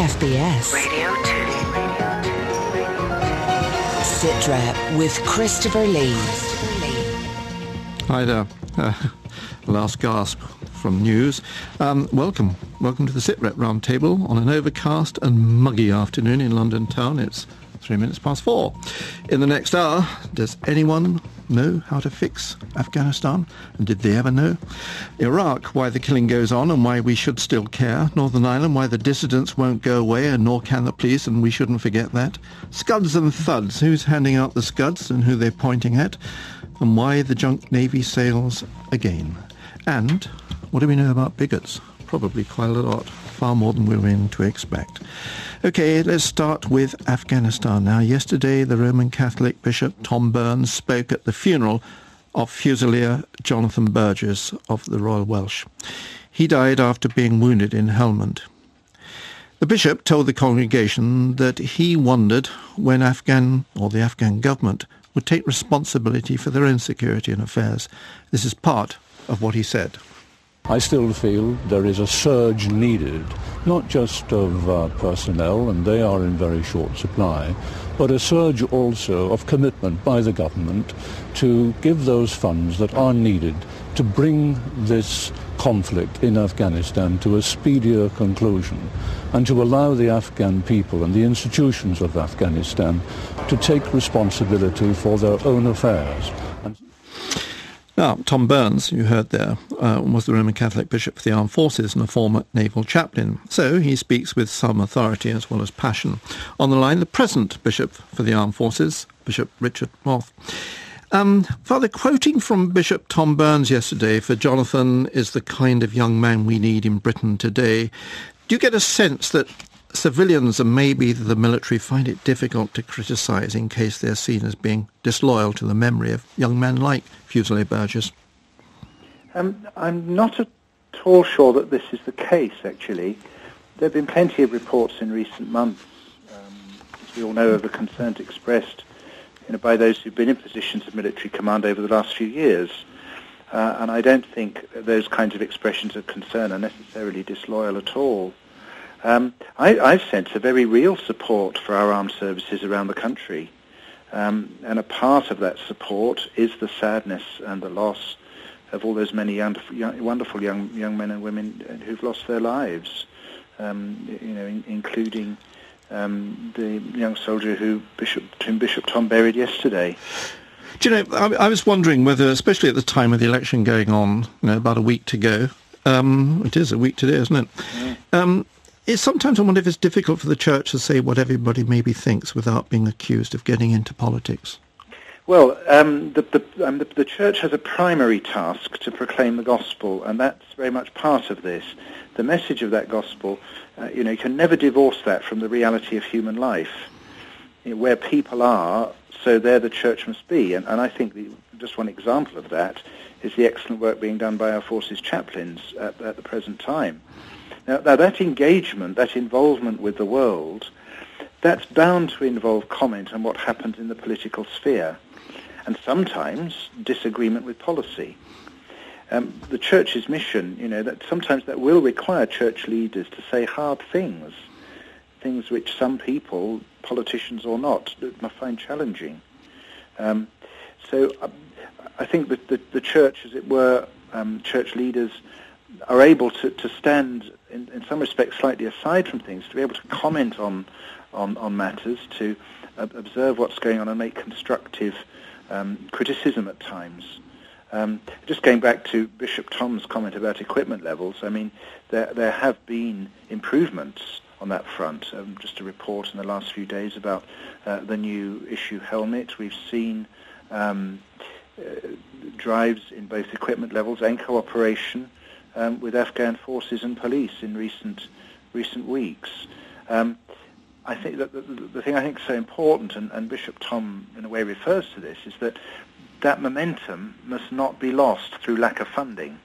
BFBS. Radio 2. Sitrep with Christopher Lee. Hi there. Uh, last gasp from news. Um, welcome. Welcome to the SITREP Roundtable on an overcast and muggy afternoon in London town. It's three minutes past four. In the next hour, does anyone know how to fix Afghanistan? And did they ever know? Iraq, why the killing goes on and why we should still care. Northern Ireland, why the dissidents won't go away and nor can the police and we shouldn't forget that. Scuds and thuds, who's handing out the scuds and who they're pointing at. And why the junk navy sails again. And what do we know about bigots? Probably quite a lot, far more than we were in to expect. Okay, let's start with Afghanistan. Now, yesterday, the Roman Catholic Bishop Tom Burns spoke at the funeral of Fusilier Jonathan Burgess of the Royal Welsh. He died after being wounded in Helmand. The bishop told the congregation that he wondered when Afghan or the Afghan government would take responsibility for their own security and affairs. This is part of what he said. I still feel there is a surge needed, not just of uh, personnel, and they are in very short supply, but a surge also of commitment by the government to give those funds that are needed to bring this conflict in Afghanistan to a speedier conclusion and to allow the Afghan people and the institutions of Afghanistan to take responsibility for their own affairs. Now, Tom Burns, you heard there, uh, was the Roman Catholic Bishop for the Armed Forces and a former naval chaplain. So he speaks with some authority as well as passion. On the line, the present Bishop for the Armed Forces, Bishop Richard Moth. Um, Father, quoting from Bishop Tom Burns yesterday, for Jonathan is the kind of young man we need in Britain today. Do you get a sense that civilians and maybe the military find it difficult to criticise in case they're seen as being disloyal to the memory of young men like Fusilier Burgess? Um, I'm not at all sure that this is the case, actually. There have been plenty of reports in recent months, um, as we all know, of the concerns expressed you know, by those who've been in positions of military command over the last few years. Uh, and I don't think those kinds of expressions of concern are necessarily disloyal at all. Um, I, I sense a very real support for our armed services around the country. Um, and a part of that support is the sadness and the loss of all those many young, young, wonderful young young men and women who've lost their lives. Um, you know, in, including um, the young soldier who Bishop, whom Bishop Tom buried yesterday. Do you know, I, I, was wondering whether, especially at the time of the election going on, you know, about a week to go, um, it is a week today, isn't it? Yeah. It's sometimes I wonder if it's difficult for the church to say what everybody maybe thinks without being accused of getting into politics. Well, um, the, the, um, the, the, church has a primary task to proclaim the gospel, and that's very much part of this. The message of that gospel, uh, you know, you can never divorce that from the reality of human life. You know, where people are, so there the church must be. And, and I think the, just one example of that is the excellent work being done by our forces chaplains at, at the present time. Now, now, that engagement, that involvement with the world, that's bound to involve comment on what happens in the political sphere and sometimes disagreement with policy. Um, the church's mission, you know, that sometimes that will require church leaders to say hard things, things which some people, politicians or not, find challenging. Um, so um, I think that the, the, church, as it were, um, church leaders are able to, to stand in, in, some respects slightly aside from things, to be able to comment on, on, on matters, to observe what's going on and make constructive um, criticism at times. Um, just going back to Bishop Tom's comment about equipment levels, I mean, there, there have been improvements on that front. Um, just a report in the last few days about uh, the new issue helmet. We've seen um, uh, drives in both equipment levels and cooperation um, with Afghan forces and police in recent recent weeks. Um, I think that the, the, thing I think is so important, and, and Bishop Tom in a way refers to this, is that that momentum must not be lost through lack of funding.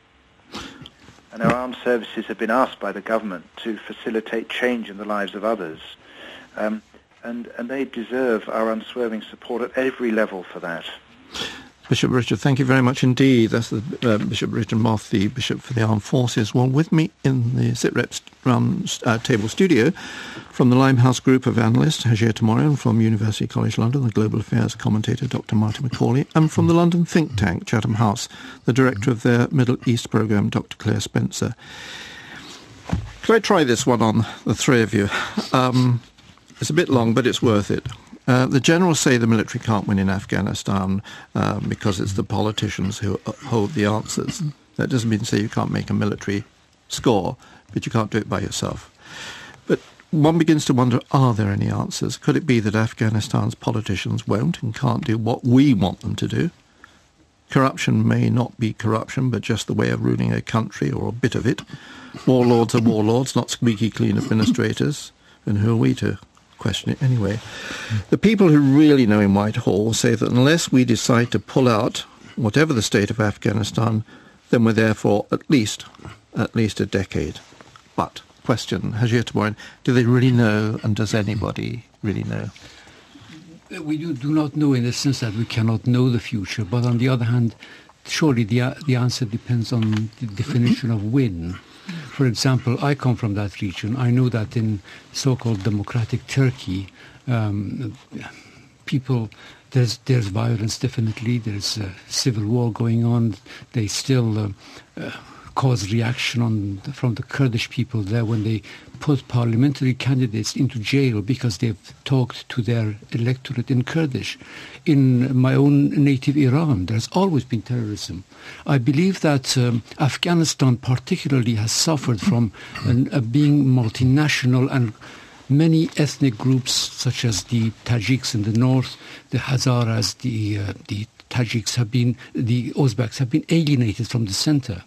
And our armed services have been asked by the government to facilitate change in the lives of others. Um, and, and they deserve our unswerving support at every level for that. Bishop Richard, thank you very much indeed. That's the, uh, Bishop Richard Moth, the Bishop for the Armed Forces. Well, with me in the SITREP round uh, table studio from the Limehouse Group of Analysts, Hazhir Teimourian, and from University College London, the Global Affairs commentator, Dr. Martin McCauley, and from the London think tank, Chatham House, the director of their Middle East programme, Dr. Claire Spencer. Could I try this one on the three of you? Um, it's a bit long, but it's worth it. Uh, the generals say the military can't win in Afghanistan uh, because it's the politicians who hold the answers. That doesn't mean to say you can't make a military score, but you can't do it by yourself. But one begins to wonder, are there any answers? Could it be that Afghanistan's politicians won't and can't do what we want them to do? Corruption may not be corruption, but just the way of ruling a country or a bit of it. Warlords are warlords, not squeaky clean administrators. And who are we to question it anyway. The people who really know in Whitehall say that unless we decide to pull out, whatever the state of Afghanistan, then we're there for at least, at least a decade. But, question, Hazhir Teimourian, do they really know and does anybody really know? Uh, we do, do not know in the sense that we cannot know the future, but on the other hand, surely the, uh, the answer depends on the definition of win. For example, I come from that region. I know that in so-called democratic Turkey, um, people there's there's violence definitely. There's a civil war going on. They still uh, uh, cause reaction on from the Kurdish people there when they put parliamentary candidates into jail because they've talked to their electorate in Kurdish. In my own native Iran, there's always been terrorism. I believe that um, Afghanistan particularly has suffered from an, uh, being multinational and many ethnic groups such as the Tajiks in the north, the Hazaras, the, uh, the Tajiks have been, the Uzbeks have been alienated from the center.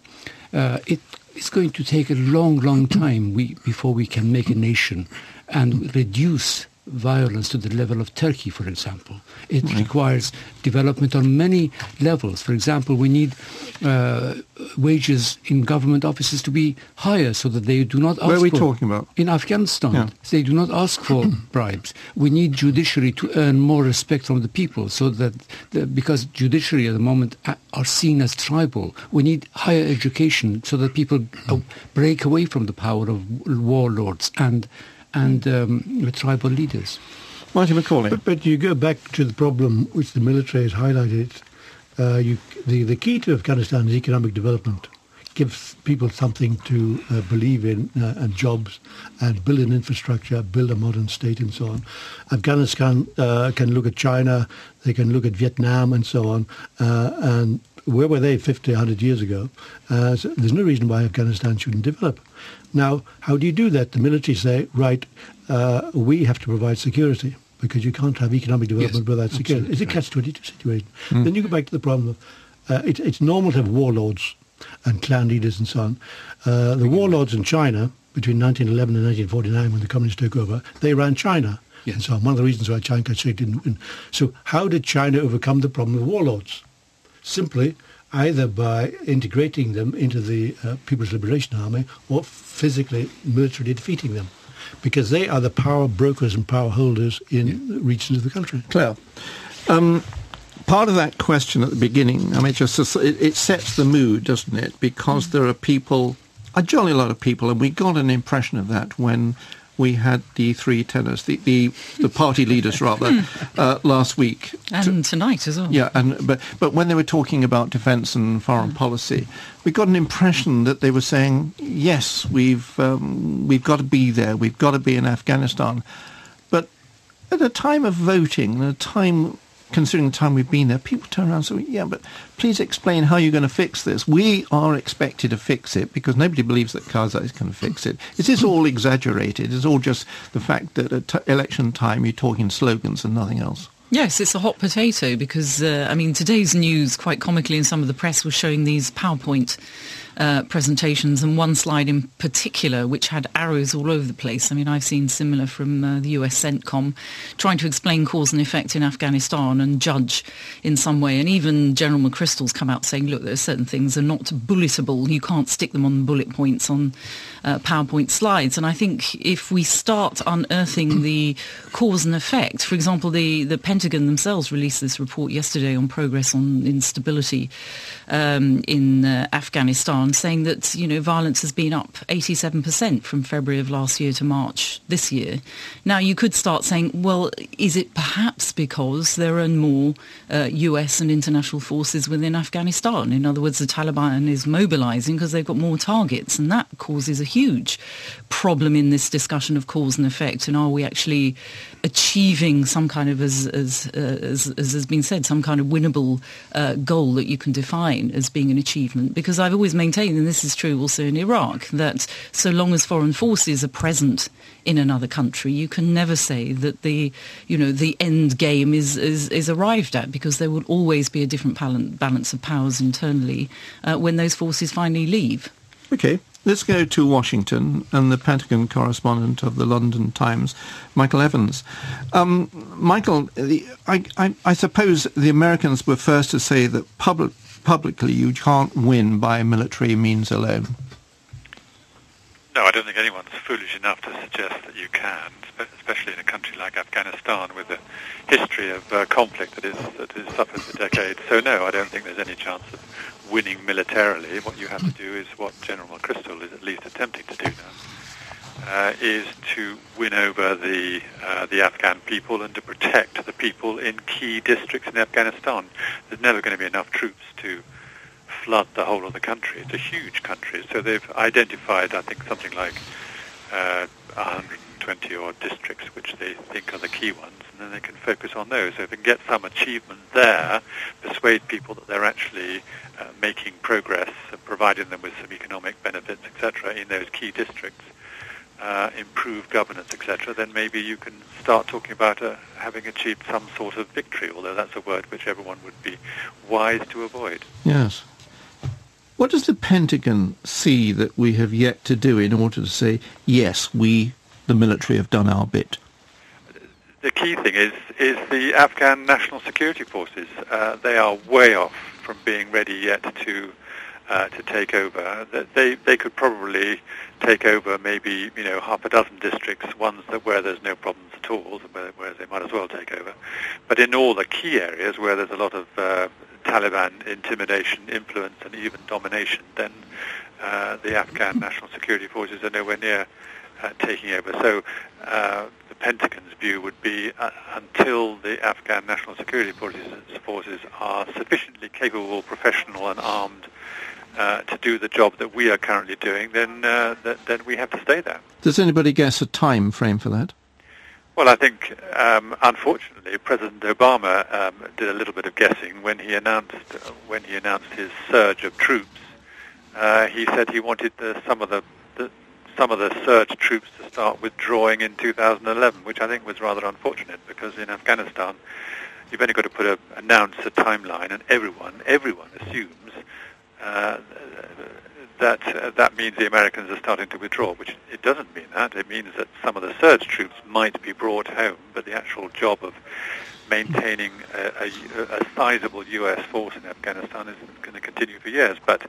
Uh, it it's going to take a long, long time we, before we can make a nation and reduce violence to the level of Turkey, for example. It mm-hmm. requires development on many levels. For example, we need uh, wages in government offices to be higher so that they do not ask Where are we for, talking about? In Afghanistan. Yeah. They do not ask for bribes. We need judiciary to earn more respect from the people so that, the, because judiciary at the moment are seen as tribal. We need higher education so that people uh, break away from the power of warlords and and um, the tribal leaders. Martin McCauley. But, but, you go back to the problem which the military has highlighted. Uh, you, the, the key to Afghanistan is economic development. Gives people something to uh, believe in uh, and jobs and build an infrastructure, build a modern state and so on. Afghanistan uh, can look at China, they can look at Vietnam and so on. Uh, and where were they 50, 100 years ago? Uh, so there's no reason why Afghanistan shouldn't develop. Now, how do you do that? The military say, right, uh, we have to provide security because you can't have economic development yes, without security. It's a catch-22 situation. Mm. Then you go back to the problem of uh, it, it's normal to have warlords and clan leaders and so on. Uh, the warlords in China between 1911 and 1949 when the communists took over, they ran China. Yes. And so on. One of the reasons why Chiang Kai-shek didn't win. So how did China overcome the problem of warlords? Simply either by integrating them into the uh, People's Liberation Army or physically, militarily defeating them. Because they are the power brokers and power holders in yeah. regions of the country. Claire, um, part of that question at the beginning, I mean, just it, it sets the mood, doesn't it? Because mm. there are people, a jolly lot of people, and we got an impression of that when we had the three tenors, the the, the party leaders rather, hmm. uh, last week, and to, tonight as well. Yeah, and but but when they were talking about defence and foreign policy, we got an impression that they were saying, yes, we've um, we've got to be there, we've got to be in Afghanistan, but at a time of voting, at a time considering the time we've been there, people turn around and say, yeah, but please explain how you're going to fix this. We are expected to fix it because nobody believes that Karzai is going to fix it. Is this all exaggerated? Is all just the fact that at t- election time you're talking slogans and nothing else? Yes, it's a hot potato because, uh, I mean, today's news, quite comically in some of the press, was showing these PowerPoint uh, presentations, and one slide in particular which had arrows all over the place. I mean, I've seen similar from uh, the US CENTCOM, trying to explain cause and effect in Afghanistan and judge in some way. And even General McChrystal's come out saying, look, there are certain things are not bulletable. You can't stick them on bullet points on uh, PowerPoint slides. And I think if we start unearthing the cause and effect, for example, the, the Pentagon themselves released this report yesterday on progress on instability um, in uh, Saying that you know violence has been up 87% from February of last year to March this year. Now you could start saying, well, is it perhaps because there are more uh, U.S. and international forces within Afghanistan? In other words, the Taliban is mobilizing because they've got more targets, and that causes a huge problem in this discussion of cause and effect. And are we actually achieving some kind of, as, as, uh, as, as has been said, some kind of winnable uh, goal that you can define as being an achievement? Because I've always maintained, and this is true also in Iraq, that so long as foreign forces are present in another country, you can never say that the, you know, the end game is, is, is arrived at because there will always be a different balance of powers internally uh, when those forces finally leave. Okay. Let's go to Washington and the Pentagon correspondent of the London Times, Michael Evans. Um, Michael, the, I, I, I, suppose the Americans were first to say that public, publicly you can't win by military means alone. No, I don't think anyone's foolish enough to suggest that you can, especially in a country like Afghanistan with a history of uh, conflict that is that has suffered for decades. So no, I don't think there's any chance of winning militarily. What you have to do is what General McChrystal is at least attempting to do now, uh, is to win over the uh, the Afghan people and to protect the people in key districts in Afghanistan. There's never going to be enough troops to flood the whole of the country. It's a huge country, so they've identified, I think, something like uh, 120 odd districts, which they think are the key ones, and then they can focus on those. So if they can get some achievement there, persuade people that they're actually uh, making progress, and providing them with some economic benefits, etc., in those key districts, uh, improve governance, etc., then maybe you can start talking about uh, having achieved some sort of victory, although that's a word which everyone would be wise to avoid. Yes. What does the Pentagon see that we have yet to do in order to say, yes, we, the military, have done our bit? The key thing is, is the Afghan National Security Forces. Uh, they are way off from being ready yet to uh, to take over. They they could probably take over maybe you know half a dozen districts, ones that where there's no problems at all, where, where they might as well take over. But in all the key areas where there's a lot of uh, Taliban intimidation, influence, and even domination, then uh, the Afghan National Security Forces are nowhere near uh, taking over. So uh, the Pentagon's view would be uh, until the Afghan National Security Forces, forces are sufficiently capable, professional, and armed uh, to do the job that we are currently doing, then uh, th- then we have to stay there. Does anybody guess a time frame for that? Well, I think, um, unfortunately, President Obama um, did a little bit of guessing when he announced when he announced his surge of troops. Uh, he said he wanted the, some of the, the, some of the surge troops to start withdrawing in 2011, which I think was rather unfortunate because in Afghanistan, you've only got to put a, announce a timeline, and everyone everyone assumes uh, that uh, that means the Americans are starting to withdraw, which it doesn't mean that. It means that some of the surge troops might be brought home, but the actual job of maintaining a, a, a sizable U.S. force in Afghanistan is going to continue for years. But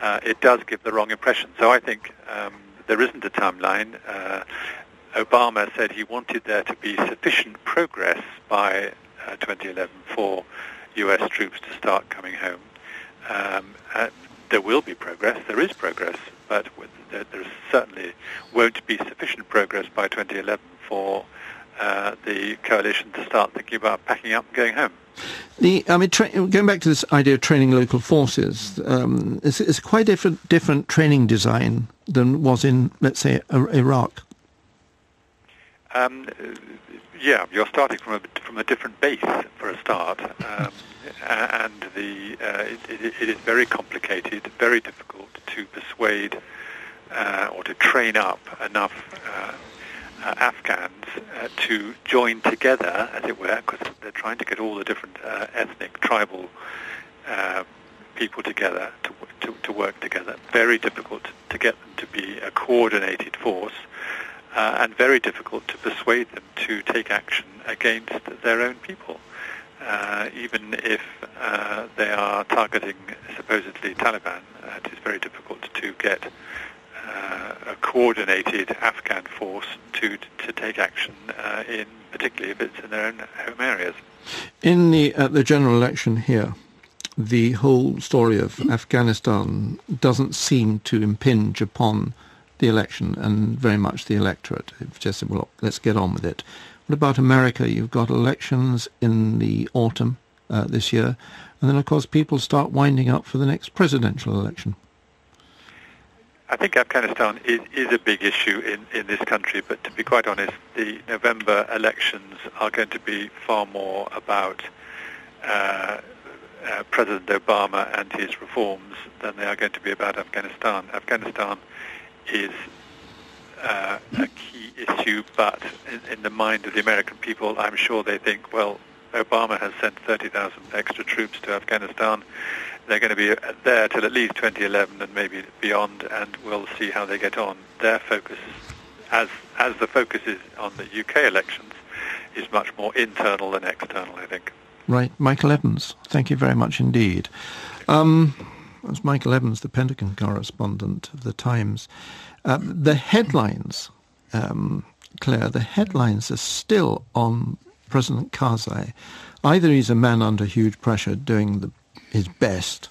uh, it does give the wrong impression. So I think um, there isn't a timeline. Uh, Obama said he wanted there to be sufficient progress by uh, 2011 for U.S. troops to start coming home. Um, there will be progress. There is progress, but there, there certainly won't be sufficient progress by 2011 for uh, the coalition to start thinking about packing up and going home. The, I mean, tra- going back to this idea of training local forces, um, it's, it's, quite different, different training design than was in, let's say, Iraq. Um, yeah, you're starting from a from a different base for a start. Um, and the uh, it, it is very complicated, very difficult to persuade uh, or to train up enough uh, uh Afghans uh, to join together, as it were, because they're trying to get all the different uh, ethnic, tribal people together to, to, to work together. Very difficult to get them to be a coordinated force, uh, and very difficult to persuade them to take action against their own people. Uh, even if uh, they are targeting supposedly Taliban, uh, it is very difficult to get uh, a coordinated Afghan force to to take action uh, in particularly if it's in their own home areas. In the uh, the general election here, the whole story of Afghanistan doesn't seem to impinge upon the election and very much the electorate. It's just well, let's get on with it. What about America? You've got elections in the autumn uh, this year, and then of course people start winding up for the next presidential election. I think Afghanistan is, is a big issue in, in this country, but to be quite honest, the November elections are going to be far more about uh, uh, President Obama and his reforms than they are going to be about Afghanistan. Afghanistan is uh, a key issue, but in, in the mind of the American people, I'm sure they think, well, Obama has sent 30,000 extra troops to Afghanistan they're going to be there till at least 2011 and maybe beyond, and we'll see how they get on. Their focus, as as the focus is on the UK elections, is much more internal than external, I think. Right, Michael Evans. Thank you very much indeed. Um, Michael Evans, the Pentagon correspondent of the Times. Uh, the headlines, um, Claire, the headlines are still on President Karzai. Either he's a man under huge pressure doing the his best,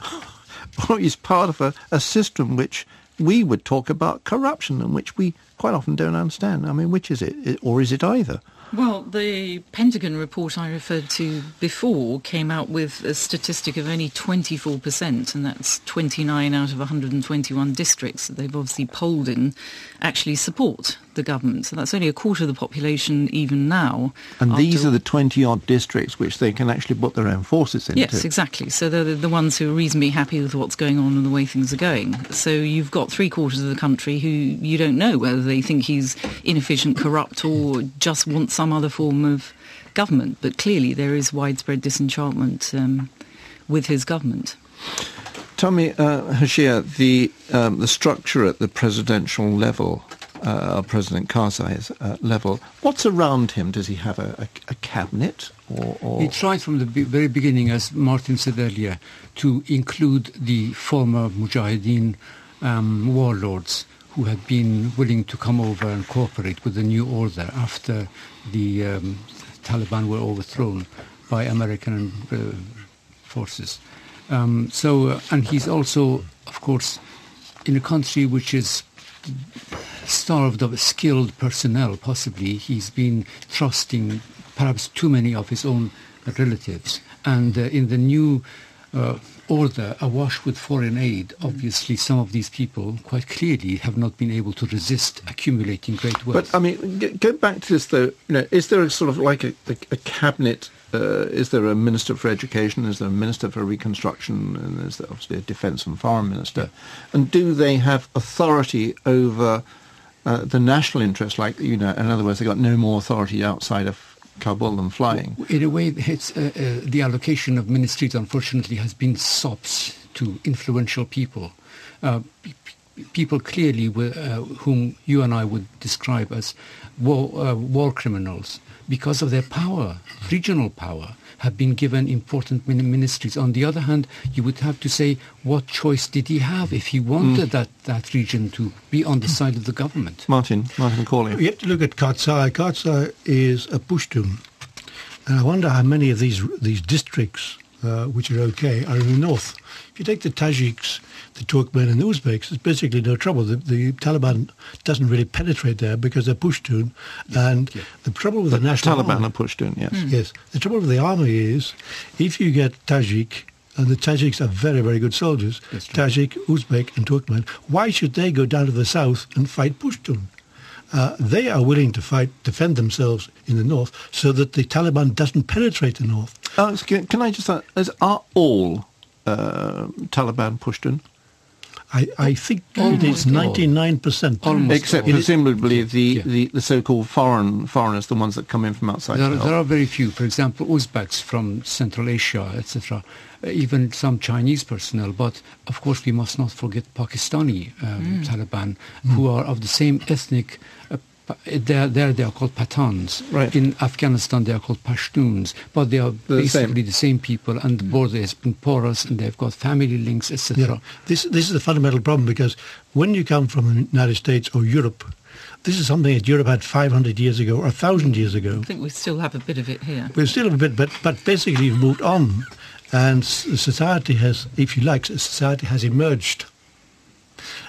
or he's part of a, a system which we would talk about corruption and which we quite often don't understand. I mean, which is it? Or is it either? Well, the Pentagon report I referred to before came out with a statistic of only 24%, and that's 29 out of 121 districts that they've obviously polled in actually support the government. So that's only a quarter of the population even now. And these are the 20 odd districts which they can actually put their own forces into. Yes, exactly. So they're the ones who are reasonably happy with what's going on and the way things are going. So you've got three quarters of the country who you don't know whether they think he's inefficient, corrupt, or just want some other form of government. But clearly there is widespread disenchantment um, with his government. Tell me, uh, Hazhir, the um, the structure at the presidential level, uh, President Karzai's uh, level, what's around him? Does he have a, a, a cabinet? Or, or, He tried from the be- very beginning, as Martin said earlier, to include the former Mujahideen um, warlords who had been willing to come over and cooperate with the new order after the um, Taliban were overthrown by American uh, forces. Um, so, uh, and he's also, of course, in a country which is starved of skilled personnel, possibly, he's been trusting perhaps too many of his own relatives. And uh, in the new uh, order, awash with foreign aid, obviously some of these people quite clearly have not been able to resist accumulating great wealth. But, I mean, go back to this, though. You know, is there a sort of like a, a, a cabinet uh, is there a minister for education? Is there a minister for reconstruction? And is there obviously a defence and foreign minister. And do they have authority over uh, the national interest? Like you know, in other words, they got no more authority outside of Kabul than flying. In a way, it's, uh, uh, the allocation of ministries, unfortunately, has been sops to influential people. Uh, people clearly were, uh, whom you and I would describe as war, uh, war criminals because of their power, regional power, have been given important ministries. On the other hand, you would have to say, what choice did he have if he wanted that, that region to be on the side of the government? Martin, Martin McCauley. You have to look at Karzai. Karzai is a Pushtun. And I wonder how many of these these districts, uh, which are okay, are in the north. If you take the Tajiks, the Turkmen and the Uzbeks, it's basically no trouble. The, the Taliban doesn't really penetrate there because they're Pushtun. And the trouble with the, The national Taliban army, are Pushtun, yes. Yes. The trouble with the army is if you get Tajik, and the Tajiks are very, very good soldiers, Tajik, Uzbek, and Turkmen, why should they go down to the south and fight Pushtun? Uh, they are willing to fight, defend themselves in the north so that the Taliban doesn't penetrate the north. Alex, can, can I just ask, is, are all uh, Taliban Pushtun? I, I think it Almost is all. 99%. Almost Except all. presumably the, Yeah. the, the so-called foreign foreigners, the ones that come in from outside. There, are- there are very few. For example, Uzbeks from Central Asia, etc. Uh, even some Chinese personnel. But of course, we must not forget Pakistani um, Taliban, who are of the same ethnic. Uh, pa- there, there they are called Pathans. Right. In Afghanistan, they are called Pashtuns. But they are They're the same. basically the same people, and the mm. border has been porous, and they've got family links, etc. Yeah. This, this is a fundamental problem because when you come from the United States or Europe, this is something that Europe had 500 years ago or 1,000 years ago. I think we still have a bit of it here. We still have a bit, but, but basically you've moved on. And society has, if you like, society has emerged.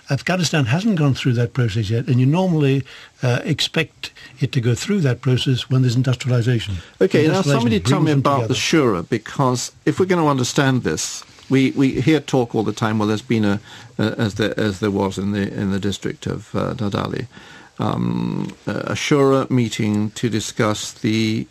Afghanistan hasn't gone through that process yet, and you normally uh, expect it to go through that process when there's industrialization. Okay, now somebody tell me about the. Shura, because if we're going to understand this, we, we hear talk all the time. Well, there's been a, uh, as there as there was in the in the district of uh, Nad Ali, um, a Shura meeting to discuss the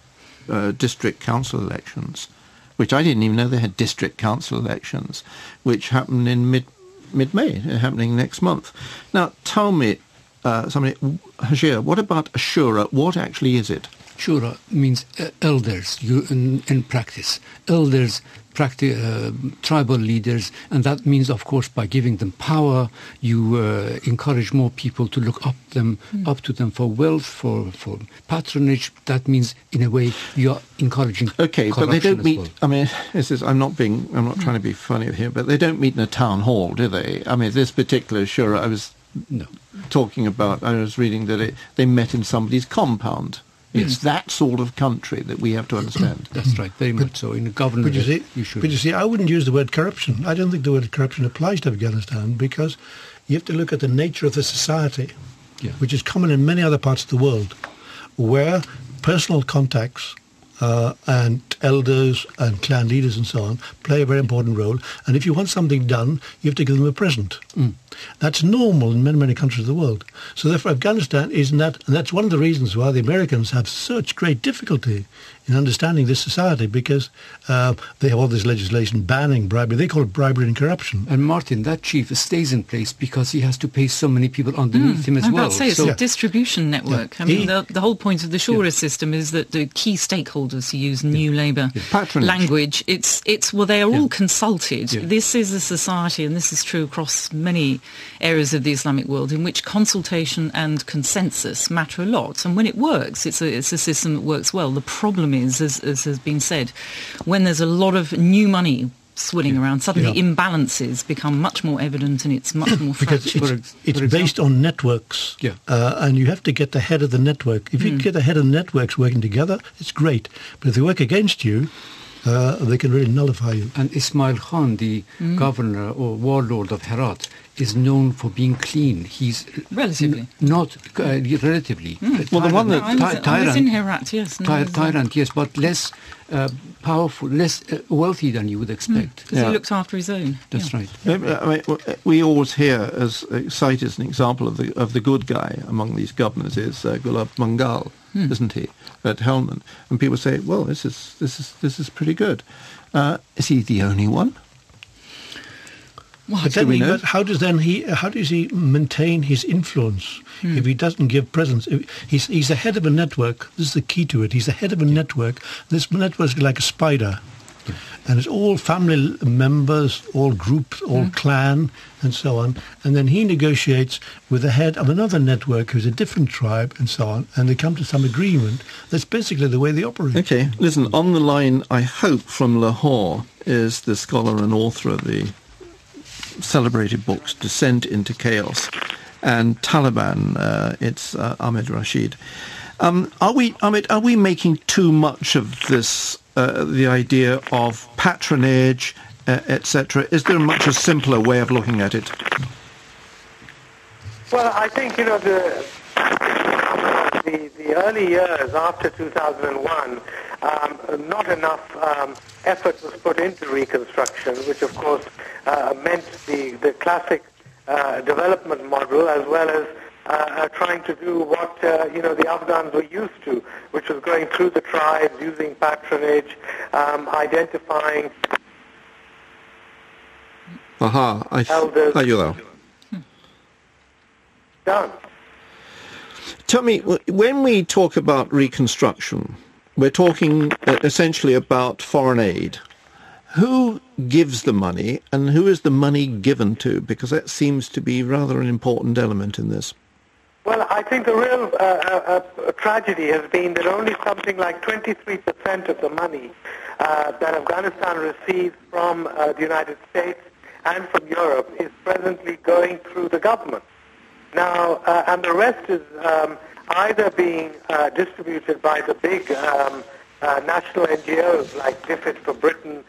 uh, district council elections, which I didn't even know they had district council elections, which happened in mid mid May, happening next month. Now, tell me, uh, somebody, Hazhir, what about Ashura? What actually is it? Shura means uh, elders you, in, in practice. Elders, practi- uh, tribal leaders, and that means, of course, by giving them power, you uh, encourage more people to look up them, up to them for wealth, for, for patronage. That means, in a way, you are encouraging. Okay, but they don't meet. well. I mean, this is. I'm not being. I'm not trying to be funny here, but they don't meet in a town hall, do they? I mean, this particular Shura, I was No. talking about. I was reading that it, they met in somebody's compound. It's that sort of country that we have to understand. That's right, very much so. In a government, But you see, you should. but you see, I wouldn't use the word corruption. I don't think the word corruption applies to Afghanistan because you have to look at the nature of the society, Yeah. which is common in many other parts of the world, where personal contacts uh, and elders and clan leaders and so on play a very important role. And if you want something done, you have to give them a present. That's normal in many, many countries of the world. So therefore, Afghanistan is not, that and that's one of the reasons why the Americans have such great difficulty in understanding this society because uh, they have all this legislation banning bribery. They call it bribery and corruption. and Martin, that chief stays in place because he has to pay so many people underneath him as I'm well. about to say it's so a distribution network. I He- mean, the, the whole point of the Shura system is that the key stakeholders, to use new Labour Patronage. language, it's it's well, they are all consulted. Yeah. This is a society, and this is true across many areas of the Islamic world, in which consultation and consensus matter a lot. And when it works, it's a it's a system that works well. The problem is, as, as has been said, when there's a lot of new money. Swilling around, suddenly Yeah. imbalances become much more evident, and it's much more Because fractured. For it's, ex- it's for based on networks, Yeah. uh, and you have to get the head of the network. If you get the head of the networks working together, it's great. But if they work against you, uh, they can really nullify you. And Ismail Khan, the governor or warlord of Herat, is known for being clean. He's Relatively. n- not uh, relatively. Uh, Well, the one that- No, I ty- tyrant, in Herat, yes. and ty- it was, tyrant, yes, but less uh, powerful, less uh, wealthy than you would expect. 'cause Yeah. he looked after his own. That's yeah. right. I mean, we always hear as uh, cite as an example of the of the good guy among these governors is uh, Gulab Mangal, isn't he, at Helmand? And people say, well, this is this is this is pretty good. Uh, is he the only one? But then he, but how does then he how does he maintain his influence hmm. if he doesn't give presence? If he's he's the head of a network. This is the key to it. He's the head of a network. This network is like a spider, hmm. and it's all family members, all groups, all hmm. clan, and so on. And then he negotiates with the head of another network who's a different tribe, and so on. And they come to some agreement. That's basically the way they operate. Okay, listen. On the line, I hope from Lahore is the scholar and author of the celebrated books "Descent into Chaos" and Taliban. Uh, it's uh, Ahmed Rashid. Um, are we, Ahmed? Are we making too much of this? Uh, the idea of patronage, uh, etc. Is there a much a simpler way of looking at it? Well, I think, you know, the, the, the early years after 2001, um, not enough um, effort was put into reconstruction, which of course uh, meant the, the classic uh, development model as well as uh, uh, trying to do what, uh, you know, the Afghans were used to, which was going through the tribes, using patronage, um, identifying Aha! I Elders. are you there? done. Tell me, when we talk about reconstruction, we're talking uh, essentially about foreign aid. Who gives the money and who is the money given to? Because that seems to be rather an important element in this. Well, I think the real uh, uh, uh tragedy has been that only something like 23% of the money uh, that Afghanistan receives from uh, the United States and from Europe is presently going through the government. Now, and the rest is um, either being distributed by the big um, national NGOs like DFID for Britain,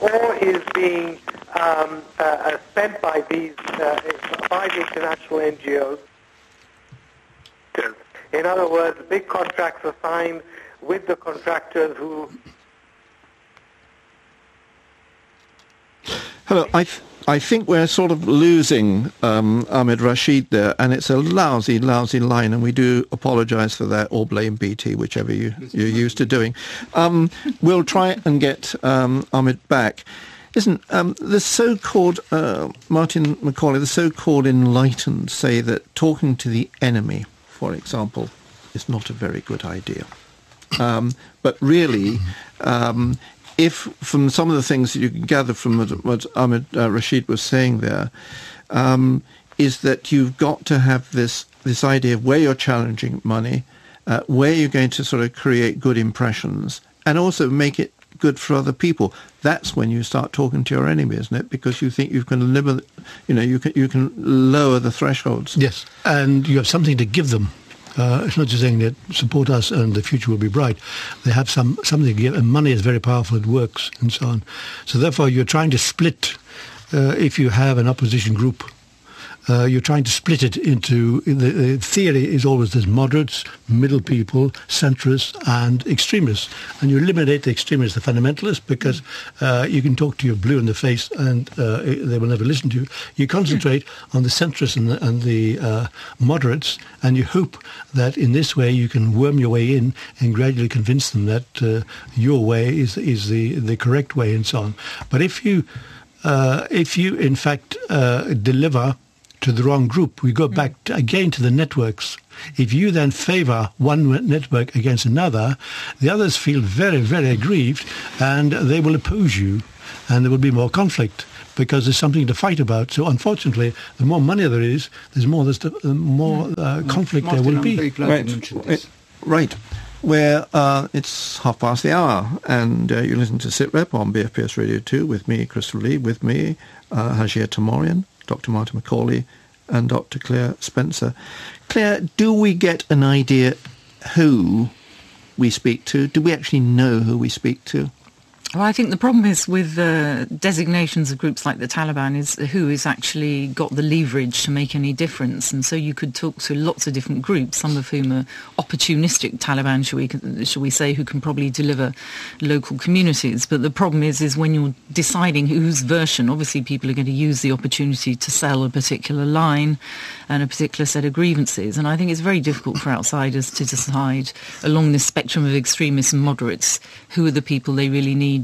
or is being um, uh, uh, spent by these uh, by the international NGOs. In other words, big contracts are signed with the contractors who. Hello, I. I think we're sort of losing um, Ahmed Rashid there, and it's a lousy, lousy line, and we do apologise for that, or blame BT, whichever you, you're used to doing. Um, we'll try and get um, Ahmed back. Listen, um, the so-called, uh, Martin McCauley, the so-called enlightened say that talking to the enemy, for example, is not a very good idea. Um, but really, um, if from some of the things that you can gather from what, Ahmed uh, Rashid was saying there, um, is that you've got to have this this idea of where you're challenging money, uh, where you're going to sort of create good impressions, and also make it good for other people. That's when you start talking to your enemy, isn't it? Because you think you can limit, you know, you can you can lower the thresholds. Yes, and you have something to give them. Uh, it's not just saying that support us and the future will be bright. They have some something to give, and money is very powerful. It works and so on. So therefore, you're trying to split. Uh, if you have an opposition group uh, you're trying to split it into the, the, theory is always there's moderates, middle people, centrists, and extremists, and you eliminate the extremists, the fundamentalists, because uh, you can talk to your blue in the face and uh, they will never listen to you. You concentrate on the centrists and the, and the uh, moderates, and you hope that in this way you can worm your way in and gradually convince them that uh, your way is is the the correct way and so on. But if you uh, if you in fact deliver to the wrong group. We go back to, again to the networks. If you then favor one network against another, the others feel very, very aggrieved and they will oppose you and there will be more conflict because there's something to fight about. So unfortunately, the more money there is, there's more, there's the, more uh, conflict Martin, there will I'm be. Right. you mentioned this. Right. Where uh, it's half past the hour, and uh, you listen to SITREP on BFBS Radio 2 with me, Christopher Lee, with me, uh, Hazhir Teimourian, Dr. Martin McCauley, and Dr. Claire Spencer. Claire, do we get an idea who we speak to? Do we actually know who we speak to? Well, I think the problem is with uh, designations of groups like the Taliban is who has actually got the leverage to make any difference. And so you could talk to lots of different groups, some of whom are opportunistic Taliban, shall we, shall we say, who can probably deliver local communities. But the problem is, is when you're deciding whose version, obviously people are going to use the opportunity to sell a particular line and a particular set of grievances. And I think it's very difficult for outsiders to decide along this spectrum of extremists and moderates who are the people they really need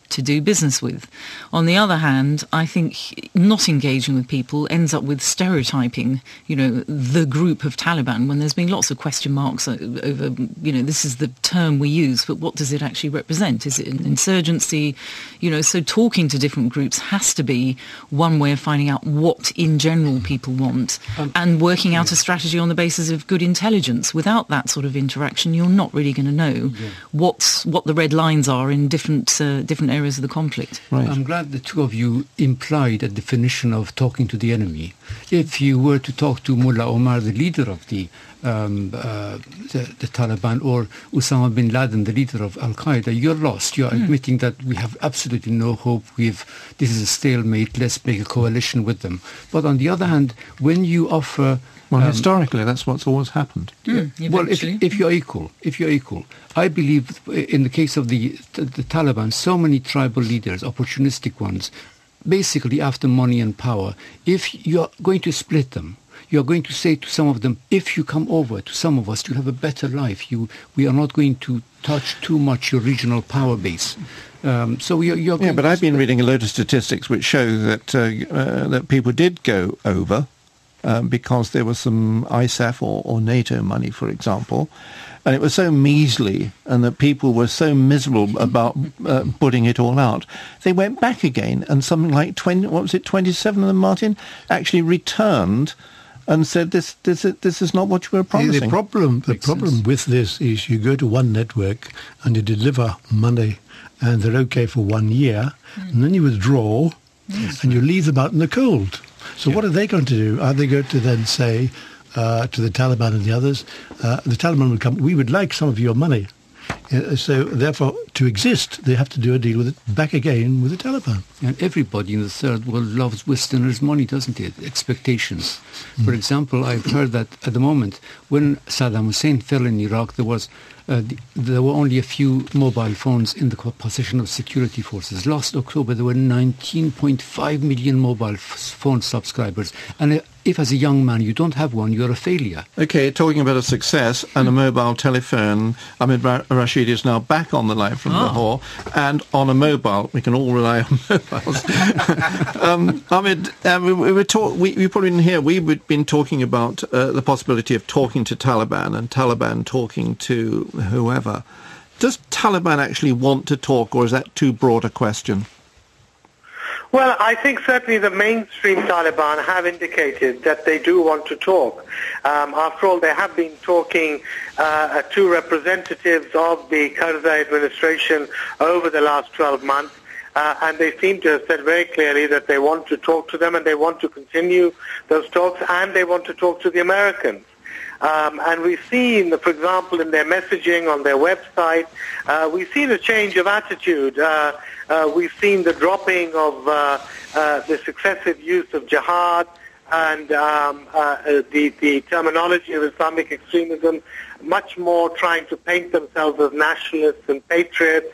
to do business with. On the other hand, I think not engaging with people ends up with stereotyping, you know, the group of Taliban when there's been lots of question marks over, you know, this is the term we use, but what does it actually represent? Is it an insurgency? You know, so talking to different groups has to be one way of finding out what in general people want Um, and working out a strategy on the basis of good intelligence. Without that sort of interaction, you're not really going to know what's, what the red lines are in different, uh, different areas of the conflict. Right. I'm glad the two of you implied a definition of talking to the enemy. If you were to talk to Mullah Omar, the leader of the, um, uh, the, the Taliban, or Osama bin Laden, the leader of Al Qaeda, you're lost. You're admitting that we have absolutely no hope. We've this is a stalemate. Let's make a coalition with them. But on the other hand, when you offer Well, um, historically, that's what's always happened. well, if, if you're equal, if you're equal, I believe in the case of the, the the Taliban, so many tribal leaders, opportunistic ones, basically after money and power. If you're going to split them, you're going to say to some of them, if you come over to some of us, you have a better life. You, we are not going to touch too much your regional power base. Um, so you're, you're Yeah, but to I've been reading a load of statistics which show that uh, uh, that people did go over um, because there was some ISAF or, or NATO money, for example, and it was so measly and that people were so miserable about uh, putting it all out. They went back again and something like 20, what was it, 27 of them, Martin, actually returned and said this this this is not what you were promising. The, the problem the Makes problem sense. with this is you go to one network and you deliver money and they're okay for one year mm. and then you withdraw and you leave them out in the cold. So yeah. what are they going to do? Are they going to then say uh, to the Taliban and the others, uh, the Taliban would come, we would like some of your money. Uh, so therefore, to exist, they have to do a deal with it back again with the Taliban. And everybody in the third world loves Westerners' money, doesn't it? Expectations. Mm. For example, I've heard that at the moment, when Saddam Hussein fell in Iraq, there was uh, there were only a few mobile phones in the possession of security forces. Last October, there were 19.5 million mobile phone subscribers. And if as a young man you don't have one, you're a failure. Okay, talking about a success and a mobile telephone, Ahmed Rashid is now back on the line from oh. Lahore, and on a mobile, we can all rely on mobiles. um, Ahmed, uh, we, we, were talk- we, we probably didn't hear, we've been talking about uh, the possibility of talking to Taliban and Taliban talking to whoever. Does Taliban actually want to talk, or is that too broad a question? Well, I think certainly the mainstream Taliban have indicated that they do want to talk. Um, after all, they have been talking uh, to representatives of the Karzai administration over the last 12 months. Uh, and they seem to have said very clearly that they want to talk to them and they want to continue those talks and they want to talk to the Americans. Um, and we've seen, for example, in their messaging on their website, uh, we've seen a change of attitude. Uh, uh, we've seen the dropping of uh, uh, the successive use of jihad and um, uh, the, the terminology of Islamic extremism, much more trying to paint themselves as nationalists and patriots,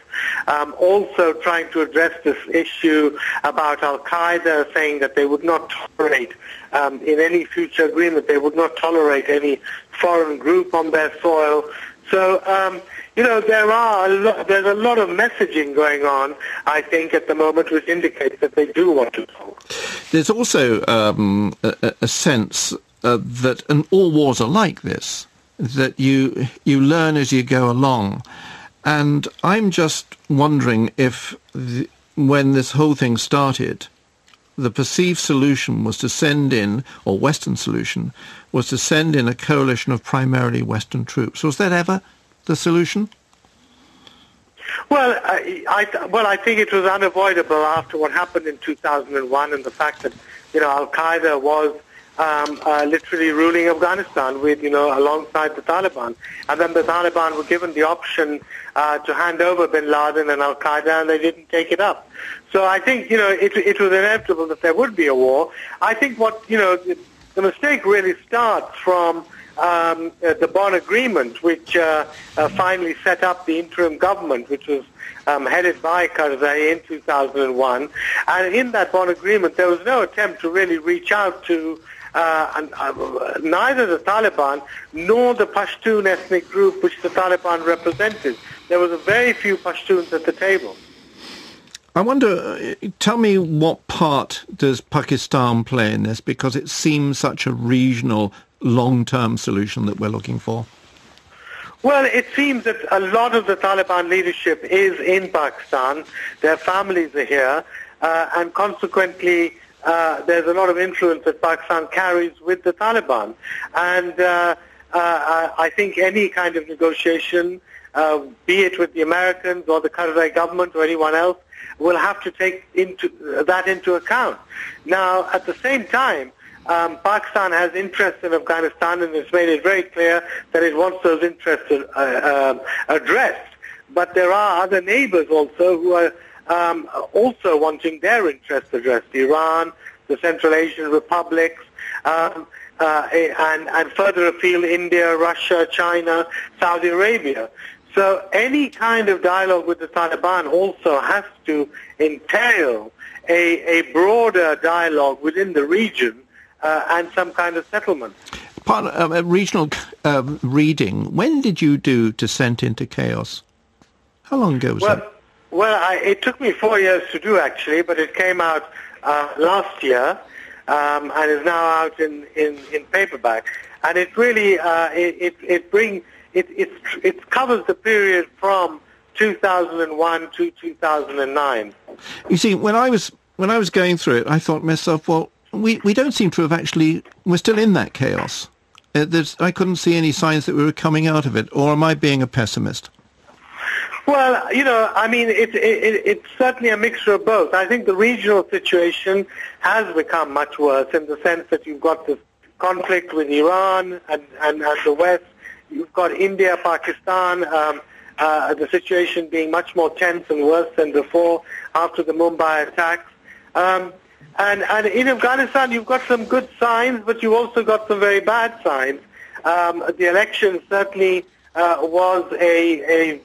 um, also trying to address this issue about Al-Qaeda, saying that they would not tolerate um, in any future agreement, they would not tolerate any foreign group on their soil. So um, you know, there are a lot, there's a lot of messaging going on, I think, at the moment, which indicates that they do want to talk. There's also um, a, a, sense uh, that, and all wars are like this, that you you learn as you go along, and I'm just wondering if when this whole thing started, the perceived solution was to send in, or Western solution, was to send in a coalition of primarily Western troops. Was that ever the solution? Well, I, I, well, I think it was unavoidable after what happened in 2001 and the fact that, you know, Al Qaeda was um, uh, literally ruling Afghanistan with, you know, alongside the Taliban. And then the Taliban were given the option uh, to hand over bin Laden and Al Qaeda, and they didn't take it up. So I think, you know, it, it was inevitable that there would be a war. I think what, you know, the, the mistake really starts from um, uh, the Bonn Agreement, which uh, uh, finally set up the interim government, which was um, headed by Karzai in 2001. And in that Bonn Agreement, there was no attempt to really reach out to uh, and, uh, neither the Taliban nor the Pashtun ethnic group which the Taliban represented. There was a very few Pashtuns at the table. I wonder, uh, tell me what part does Pakistan play in this because it seems such a regional long-term solution that we're looking for? Well, it seems that a lot of the Taliban leadership is in Pakistan. Their families are here, uh, and consequently, uh, there's a lot of influence that Pakistan carries with the Taliban. And uh, uh I think any kind of negotiation, uh, be it with the Americans or the Karzai government or anyone else, will have to take into, that into account. Now, at the same time, um, Pakistan has interests in Afghanistan and it's made it very clear that it wants those interests uh, addressed. But there are other neighbors also who are um, also wanting their interests addressed. Iran, the Central Asian republics, um, uh, and, and further afield, India, Russia, China, Saudi Arabia. So any kind of dialogue with the Taliban also has to entail a, a broader dialogue within the region uh, and some kind of settlement. Part of a regional uh, reading. When did you do Descent into Chaos? How long ago was well, that? Well, I, it took me four years to do actually, but it came out uh, last year. um, and is now out in, in, in paperback. And it really uh, it, it, it brings it, it, it covers the period from 2001 to 2009. You see, when I was when I was going through it, I thought to myself, well, we, we don't seem to have actually we're still in that chaos. Uh, I couldn't see any signs that we were coming out of it, or am I being a pessimist? Well, you know, I mean, it, it, it's certainly a mixture of both. I think the regional situation has become much worse in the sense that you've got this conflict with Iran and, and, and the West. You've got India, Pakistan, um, uh, the situation being much more tense and worse than before after the Mumbai attacks. Um, and, and in Afghanistan, you've got some good signs, but you've also got some very bad signs. Um, the election certainly uh, was a, a,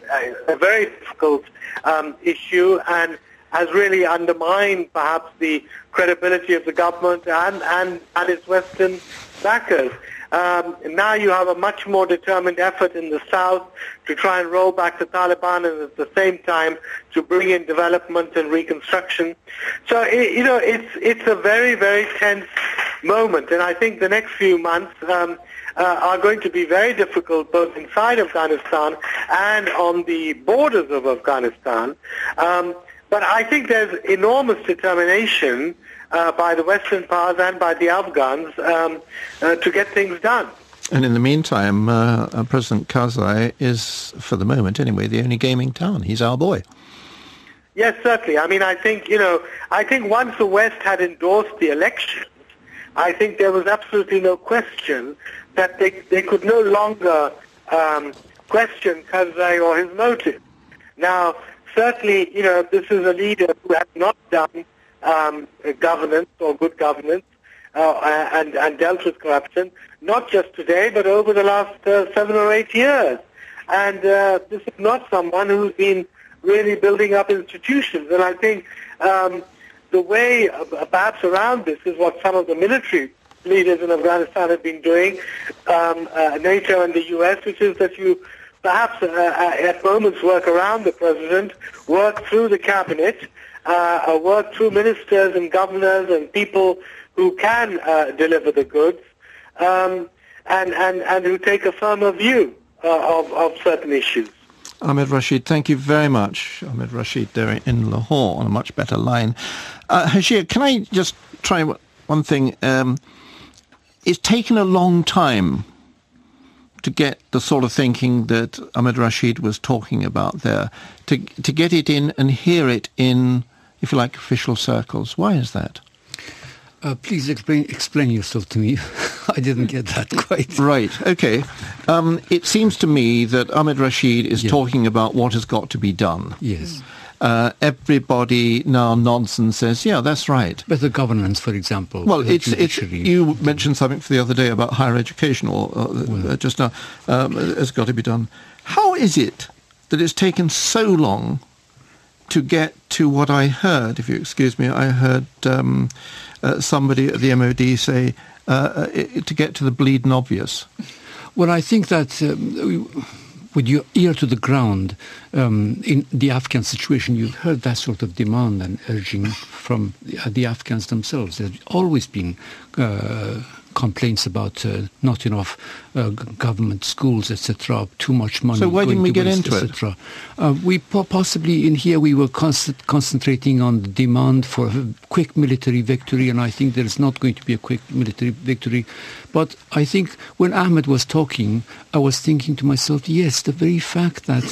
a, very difficult um, issue and has really undermined perhaps the credibility of the government and, and, and its Western backers. Um, now you have a much more determined effort in the south to try and roll back the Taliban and at the same time to bring in development and reconstruction. So, it, you know, it's, it's a very, very tense moment. And I think the next few months um, uh, are going to be very difficult both inside Afghanistan and on the borders of Afghanistan. Um, but I think there's enormous determination uh, by the Western powers and by the Afghans um, uh, to get things done. And in the meantime, uh, uh, President Karzai is, for the moment anyway, the only game in town. He's our boy. Yes, certainly. I mean, I think, you know, I think once the West had endorsed the elections, I think there was absolutely no question that they, they could no longer um, question Karzai or his motive. Now, certainly, you know, this is a leader who has not done um, governance or good governance uh, and, and dealt with corruption, not just today, but over the last uh, seven or eight years. And uh, this is not someone who's been really building up institutions. And I think um, the way, uh, perhaps around this, is what some of the military leaders in Afghanistan have been doing, um, uh, NATO and the U.S., which is that you perhaps uh, at moments work around the president, work through the cabinet, uh, work through ministers and governors and people who can uh, deliver the goods um, and, and, and who take a firmer view uh, of, of certain issues. Ahmed Rashid, thank you very much. Ahmed Rashid there in Lahore on a much better line. Uh, Hazhir, can I just try one thing? Um, it's taken a long time to get the sort of thinking that Ahmed Rashid was talking about there, to to get it in and hear it in, if you like, official circles. Why is that? Uh, please explain explain yourself to me. I didn't get that quite. Right. Okay. Um, it seems to me that Ahmed Rashid is yeah. talking about what has got to be done. Yes uh, everybody now nods and says, "Yeah, that's right." Better governance, for example. Well, it's, it's you mentioned something for the other day about higher education, or uh, well, just now um, has got to be done. How is it that it's taken so long to get to what I heard? If you excuse me, I heard um, uh, somebody at the MOD say uh, uh, to get to the bleeding obvious. Well, I think that. Um, with your ear to the ground um, in the Afghan situation, you've heard that sort of demand and urging from the, uh, the Afghans themselves. There's always been uh, complaints about uh, not enough uh, government schools, etc., too much money. So why didn't we get waste, into it? Uh, we po- possibly in here we were concentrating on the demand for a quick military victory, and I think there is not going to be a quick military victory. But I think when Ahmed was talking, I was thinking to myself, yes, the very fact that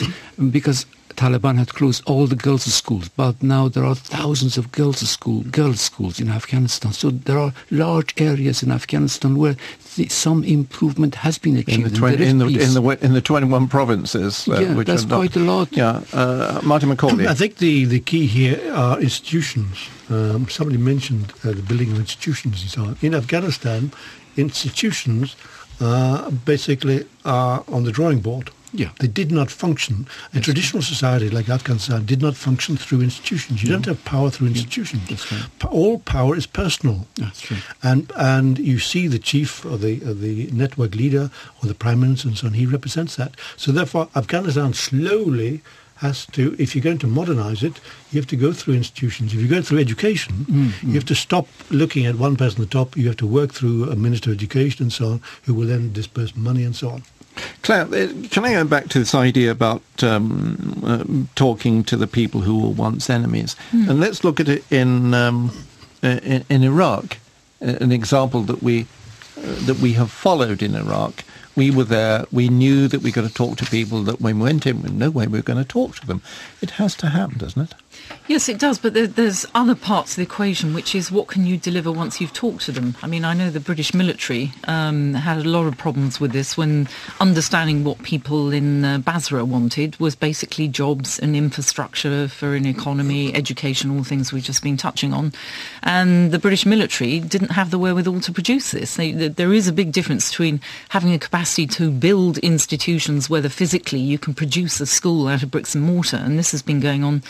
because Taliban had closed all the girls' schools, but now there are thousands of girls' school, girls' schools in Afghanistan. So there are large areas in Afghanistan where the, some improvement has been achieved. In the, 20, in, the, in, the, in the 21 provinces. Uh, yeah, that's quite a lot. Yeah, uh, Martin McCauley. I think the, the key here are institutions. Um, somebody mentioned uh, the building of institutions and so on. In Afghanistan, institutions uh, basically are on the drawing board. Yeah. They did not function. A traditional society like Afghanistan did not function through institutions. You no. don't have power through institutions. Yeah. All power is personal. That's true. And and you see the chief or the or the network leader or the prime minister and so on. He represents that. So therefore, Afghanistan slowly has to, if you're going to modernize it, you have to go through institutions. If you go through education, Mm, you have to stop looking at one person at the top. You have to work through a minister of education and so on, who will then disperse money and so on. Claire, uh, can I go back to this idea about um, uh, talking to the people who were once enemies? And let's look at it in um, uh, in, in Iraq, uh, an example that we uh, that we have followed in Iraq. We were there. We knew that we got to talk to people. That when we went in, no way we were going to talk to them. It has to happen, doesn't it? Yes, it does, but there, there's other parts of the equation, which is what can you deliver once you've talked to them? I mean, I know the British military um, had a lot of problems with this when understanding what people in uh, Basra wanted was basically jobs and infrastructure for an economy, education, all things we've just been touching on. And the British military didn't have the wherewithal to produce this. They, there is a big difference between having a capacity to build institutions, whether physically you can produce a school out of bricks and mortar, and this has been going on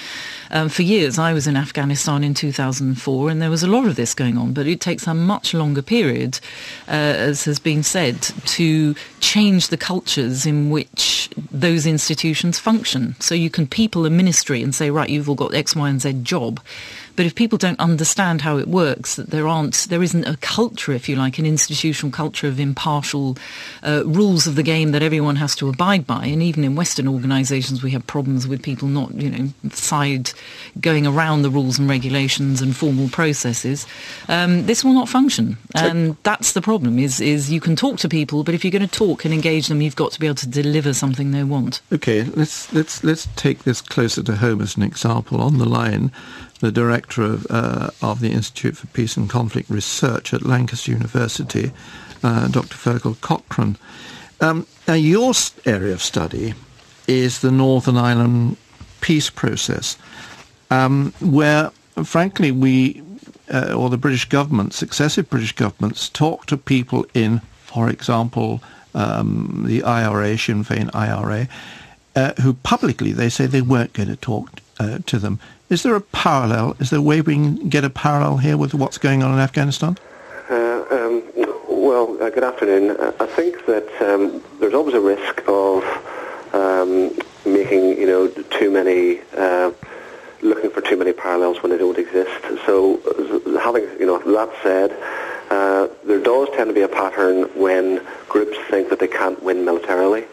um, for years. I was in Afghanistan in 2004, and there was a lot of this going on, but it takes a much longer period, uh, as has been said, to change the cultures in which those institutions function. So you can people a ministry and say, right, you've all got X, Y, and Z job. But if people don't understand how it works, that there aren't, there isn't a culture, if you like, an institutional culture of impartial uh, rules of the game that everyone has to abide by. And even in Western organisations, we have problems with people not, you know, side going around the rules and regulations and formal processes. Um, this will not function, and that's the problem. Is is you can talk to people, but if you're going to talk and engage them, you've got to be able to deliver something they want. Okay, let's let's let's take this closer to home as an example. On the line, the director of, uh, of the Institute for Peace and Conflict Research at Lancaster University, uh, Dr. Feargal Cochrane. Um, now, your area of study is the Northern Ireland peace process, um, where, frankly, we uh, or the British government, successive British governments, talk to people in, for example, um, the IRA, Sinn Féin IRA, uh, who publicly they say they weren't going to talk uh, to them. Is there a parallel? Is there a way we can get a parallel here with what's going on in Afghanistan? Uh, um, well, uh, good afternoon. Uh, I think that um, there's always a risk of um, making, you know, too many, uh, looking for too many parallels when they don't exist. So, uh, having, you know, that said, uh, there does tend to be a pattern when groups think that they can't win militarily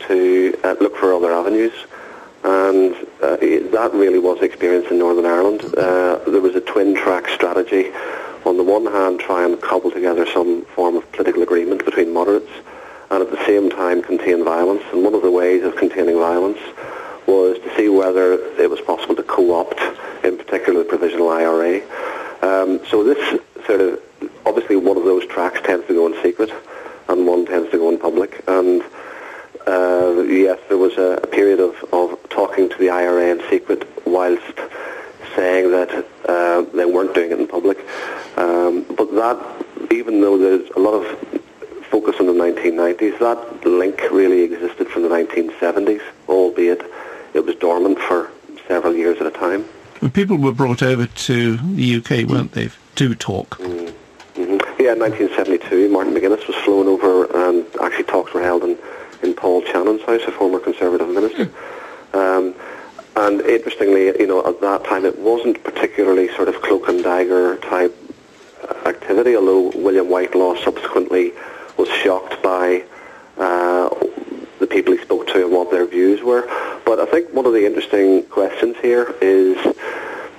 to look for other avenues. And uh, it- that really was the experience in Northern Ireland. Uh, there was a twin-track strategy. On the one hand, try and cobble together some form of political agreement between moderates, and at the same time contain violence. And one of the ways of containing violence was to see whether it was possible to co-opt, in particular, the provisional IRA. Um, so this sort of, obviously one of those tracks tends to go in secret, and one tends to go in public. And uh, yes, there was a, a period of, of talking to the IRA in secret whilst saying that uh, they weren't doing it in public. Um, but that, even though there's a lot of focus on the 1990s, that link really existed from the 1970s, albeit it was dormant for several years at a time. And people were brought over to the UK, weren't they, to talk? hmm Yeah, in 1972, Martin McGuinness was flown over, and actually talks were held in, in Paul Channon's house, a former Conservative minister. Um, and interestingly, you know, at that time it wasn't particularly sort of cloak and dagger type activity, although William Whitelaw subsequently was shocked by uh, the people he spoke to and what their views were. But I think one of the interesting questions here is